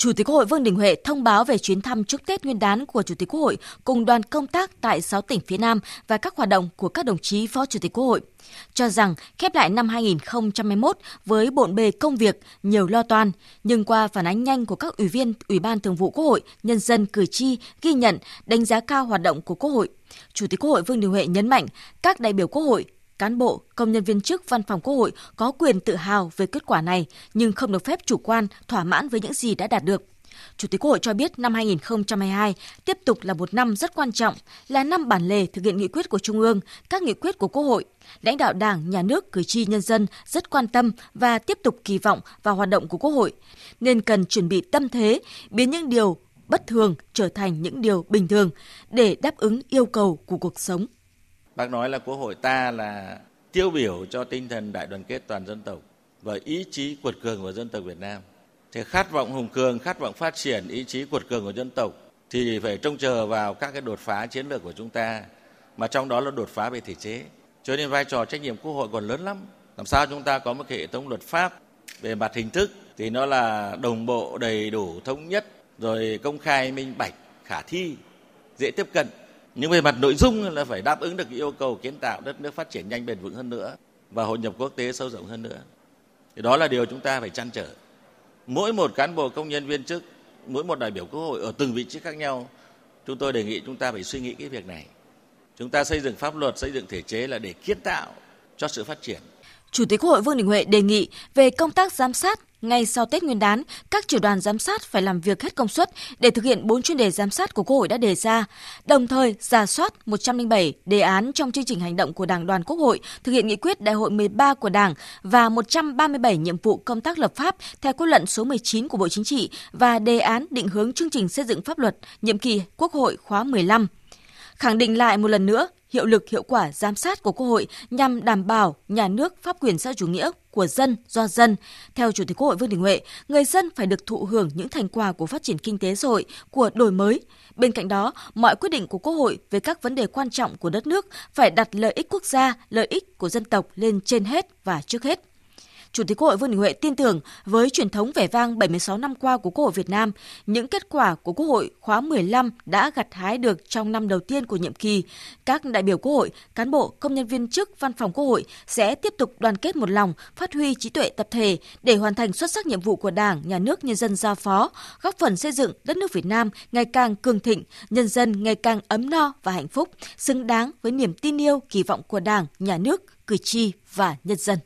Chủ tịch Quốc hội Vương Đình Huệ thông báo về chuyến thăm chúc Tết Nguyên đán của Chủ tịch Quốc hội cùng đoàn công tác tại 6 tỉnh phía Nam và các hoạt động của các đồng chí Phó Chủ tịch Quốc hội. Cho rằng khép lại năm 2021 với bộn bề công việc, nhiều lo toan, nhưng qua phản ánh nhanh của các ủy viên Ủy ban Thường vụ Quốc hội, nhân dân, cử tri ghi nhận, đánh giá cao hoạt động của Quốc hội. Chủ tịch Quốc hội Vương Đình Huệ nhấn mạnh các đại biểu Quốc hội cán bộ, công nhân viên chức văn phòng Quốc hội có quyền tự hào về kết quả này, nhưng không được phép chủ quan, thỏa mãn với những gì đã đạt được. Chủ tịch Quốc hội cho biết năm 2022 tiếp tục là một năm rất quan trọng, là năm bản lề thực hiện nghị quyết của Trung ương, các nghị quyết của Quốc hội. Lãnh đạo Đảng, Nhà nước, cử tri nhân dân rất quan tâm và tiếp tục kỳ vọng vào hoạt động của Quốc hội, nên cần chuẩn bị tâm thế, biến những điều bất thường trở thành những điều bình thường để đáp ứng yêu cầu của cuộc sống. Bác nói là Quốc hội ta là tiêu biểu cho tinh thần đại đoàn kết toàn dân tộc và ý chí cuột cường của dân tộc Việt Nam. Thì khát vọng hùng cường, khát vọng phát triển, ý chí cuột cường của dân tộc thì phải trông chờ vào các cái đột phá chiến lược của chúng ta mà trong đó là đột phá về thể chế. Cho nên vai trò trách nhiệm Quốc hội còn lớn lắm. Làm sao chúng ta có một hệ thống luật pháp về mặt hình thức thì nó là đồng bộ, đầy đủ, thống nhất, rồi công khai, minh bạch, khả thi, dễ tiếp cận nhưng về mặt nội dung là phải đáp ứng được yêu cầu kiến tạo đất nước phát triển nhanh bền vững hơn nữa và hội nhập quốc tế sâu rộng hơn nữa. Thì đó là điều chúng ta phải chăn trở. Mỗi một cán bộ công nhân viên chức, mỗi một đại biểu quốc hội ở từng vị trí khác nhau, chúng tôi đề nghị chúng ta phải suy nghĩ cái việc này. Chúng ta xây dựng pháp luật, xây dựng thể chế là để kiến tạo cho sự phát triển. Chủ tịch Quốc hội Vương Đình Huệ đề nghị về công tác giám sát ngay sau Tết Nguyên đán, các tiểu đoàn giám sát phải làm việc hết công suất để thực hiện 4 chuyên đề giám sát của Quốc hội đã đề ra, đồng thời giả soát 107 đề án trong chương trình hành động của Đảng đoàn Quốc hội thực hiện nghị quyết Đại hội 13 của Đảng và 137 nhiệm vụ công tác lập pháp theo quyết luận số 19 của Bộ Chính trị và đề án định hướng chương trình xây dựng pháp luật nhiệm kỳ Quốc hội khóa 15 khẳng định lại một lần nữa hiệu lực hiệu quả giám sát của Quốc hội nhằm đảm bảo nhà nước pháp quyền xã chủ nghĩa của dân do dân. Theo Chủ tịch Quốc hội Vương Đình Huệ, người dân phải được thụ hưởng những thành quả của phát triển kinh tế xã hội, của đổi mới. Bên cạnh đó, mọi quyết định của Quốc hội về các vấn đề quan trọng của đất nước phải đặt lợi ích quốc gia, lợi ích của dân tộc lên trên hết và trước hết. Chủ tịch Quốc hội Vương Đình Huệ tin tưởng với truyền thống vẻ vang 76 năm qua của Quốc hội Việt Nam, những kết quả của Quốc hội khóa 15 đã gặt hái được trong năm đầu tiên của nhiệm kỳ. Các đại biểu Quốc hội, cán bộ, công nhân viên chức văn phòng Quốc hội sẽ tiếp tục đoàn kết một lòng, phát huy trí tuệ tập thể để hoàn thành xuất sắc nhiệm vụ của Đảng, Nhà nước, nhân dân giao phó, góp phần xây dựng đất nước Việt Nam ngày càng cường thịnh, nhân dân ngày càng ấm no và hạnh phúc, xứng đáng với niềm tin yêu, kỳ vọng của Đảng, Nhà nước, cử tri và nhân dân.